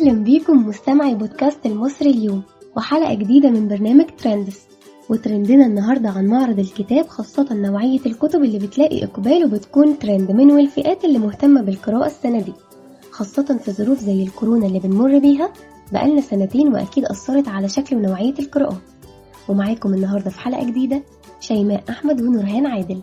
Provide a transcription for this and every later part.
أهلا بيكم مستمعي بودكاست المصري اليوم وحلقة جديدة من برنامج ترندس وترندنا النهاردة عن معرض الكتاب خاصة نوعية الكتب اللي بتلاقي إقبال وبتكون ترند من والفئات اللي مهتمة بالقراءة السنة دي خاصة في ظروف زي الكورونا اللي بنمر بيها بقالنا سنتين وأكيد أثرت على شكل ونوعية القراءة. ومعاكم النهاردة في حلقة جديدة شيماء أحمد ونورهان عادل.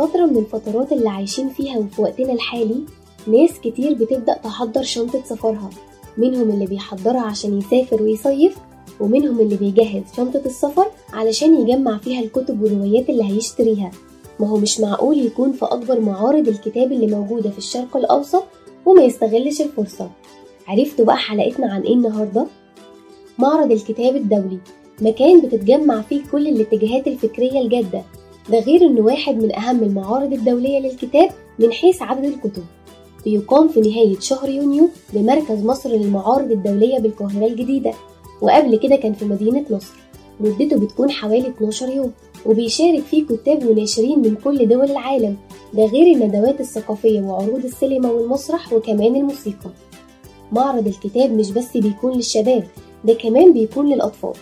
فترة من الفترات اللي عايشين فيها وفي وقتنا الحالي ناس كتير بتبدأ تحضر شنطة سفرها. منهم اللي بيحضرها عشان يسافر ويصيف ومنهم اللي بيجهز شنطة السفر علشان يجمع فيها الكتب والروايات اللي هيشتريها. ما هو مش معقول يكون في أكبر معارض الكتاب اللي موجودة في الشرق الأوسط وما يستغلش الفرصة. عرفتوا بقى حلقتنا عن إيه النهاردة؟ معرض الكتاب الدولي مكان بتتجمع فيه كل الاتجاهات الفكرية الجادة. ده غير إنه واحد من أهم المعارض الدولية للكتاب من حيث عدد الكتب. بيقام في نهاية شهر يونيو بمركز مصر للمعارض الدولية بالقاهرة الجديدة وقبل كده كان في مدينة نصر. مدته بتكون حوالي 12 يوم وبيشارك فيه كتاب وناشرين من كل دول العالم. ده غير الندوات الثقافية وعروض السينما والمسرح وكمان الموسيقى. معرض الكتاب مش بس بيكون للشباب ده كمان بيكون للأطفال.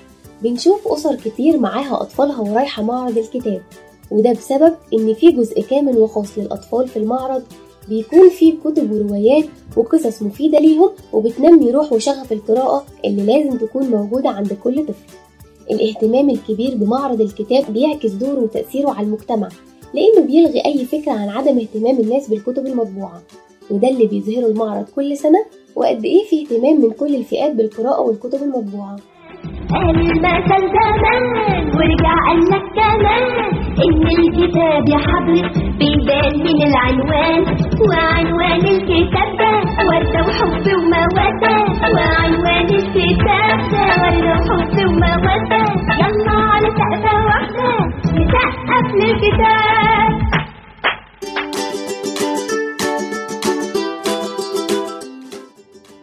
بنشوف أسر كتير معاها أطفالها ورايحة معرض الكتاب. وده بسبب إن في جزء كامل وخاص للأطفال في المعرض بيكون فيه كتب وروايات وقصص مفيدة ليهم وبتنمي روح وشغف القراءة اللي لازم تكون موجودة عند كل طفل. الاهتمام الكبير بمعرض الكتاب بيعكس دوره وتأثيره على المجتمع لأنه بيلغي أي فكرة عن عدم اهتمام الناس بالكتب المطبوعة وده اللي بيظهره المعرض كل سنة وقد إيه في اهتمام من كل الفئات بالقراءة والكتب المطبوعة. المثل زمان ورجع قال لك كمان. إن الكتاب يا حضرة بيبان من العنوان وعنوان الكتاب ده وردة وحب ومودة وعنوان الكتاب ده وردة وحب ومودة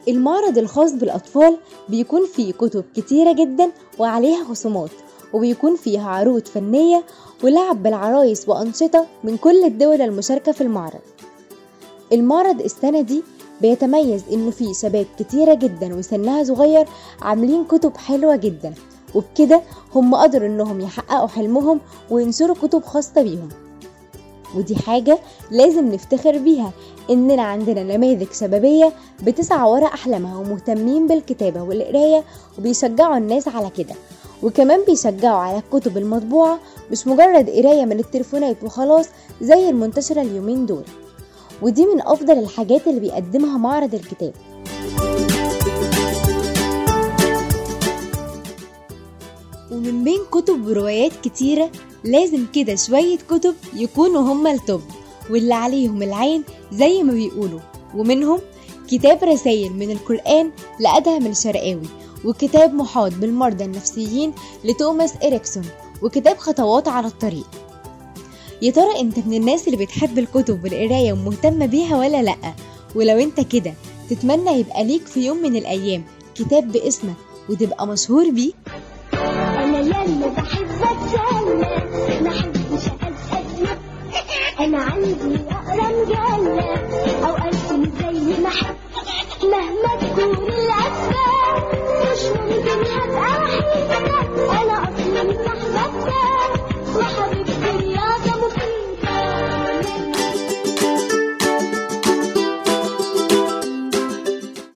المعرض الخاص بالأطفال بيكون فيه كتب كتيرة جدا وعليها خصومات وبيكون فيها عروض فنية ولعب بالعرايس وأنشطة من كل الدول المشاركة في المعرض. المعرض السنة دي بيتميز إنه فيه شباب كتيرة جدا وسنها صغير عاملين كتب حلوة جدا وبكده هم قدروا إنهم يحققوا حلمهم وينشروا كتب خاصة بيهم. ودي حاجة لازم نفتخر بيها إننا عندنا نماذج شبابية بتسعى ورا أحلامها ومهتمين بالكتابة والقراية وبيشجعوا الناس على كده. وكمان بيشجعوا على الكتب المطبوعة مش مجرد قراية من التليفونات وخلاص زي المنتشرة اليومين دول. ودي من أفضل الحاجات اللي بيقدمها معرض الكتاب. ومن بين كتب وروايات كتيرة لازم كده شوية كتب يكونوا هما التوب واللي عليهم العين زي ما بيقولوا ومنهم كتاب رسائل من القرآن لأدهم الشرقاوي وكتاب محاط بالمرضى النفسيين لتوماس إريكسون وكتاب خطوات على الطريق. يا ترى أنت من الناس اللي بتحب الكتب والقراية ومهتمة بيها ولا لأ؟ ولو أنت كده تتمنى يبقى ليك في يوم من الأيام كتاب باسمك وتبقى مشهور بيه؟ I have a.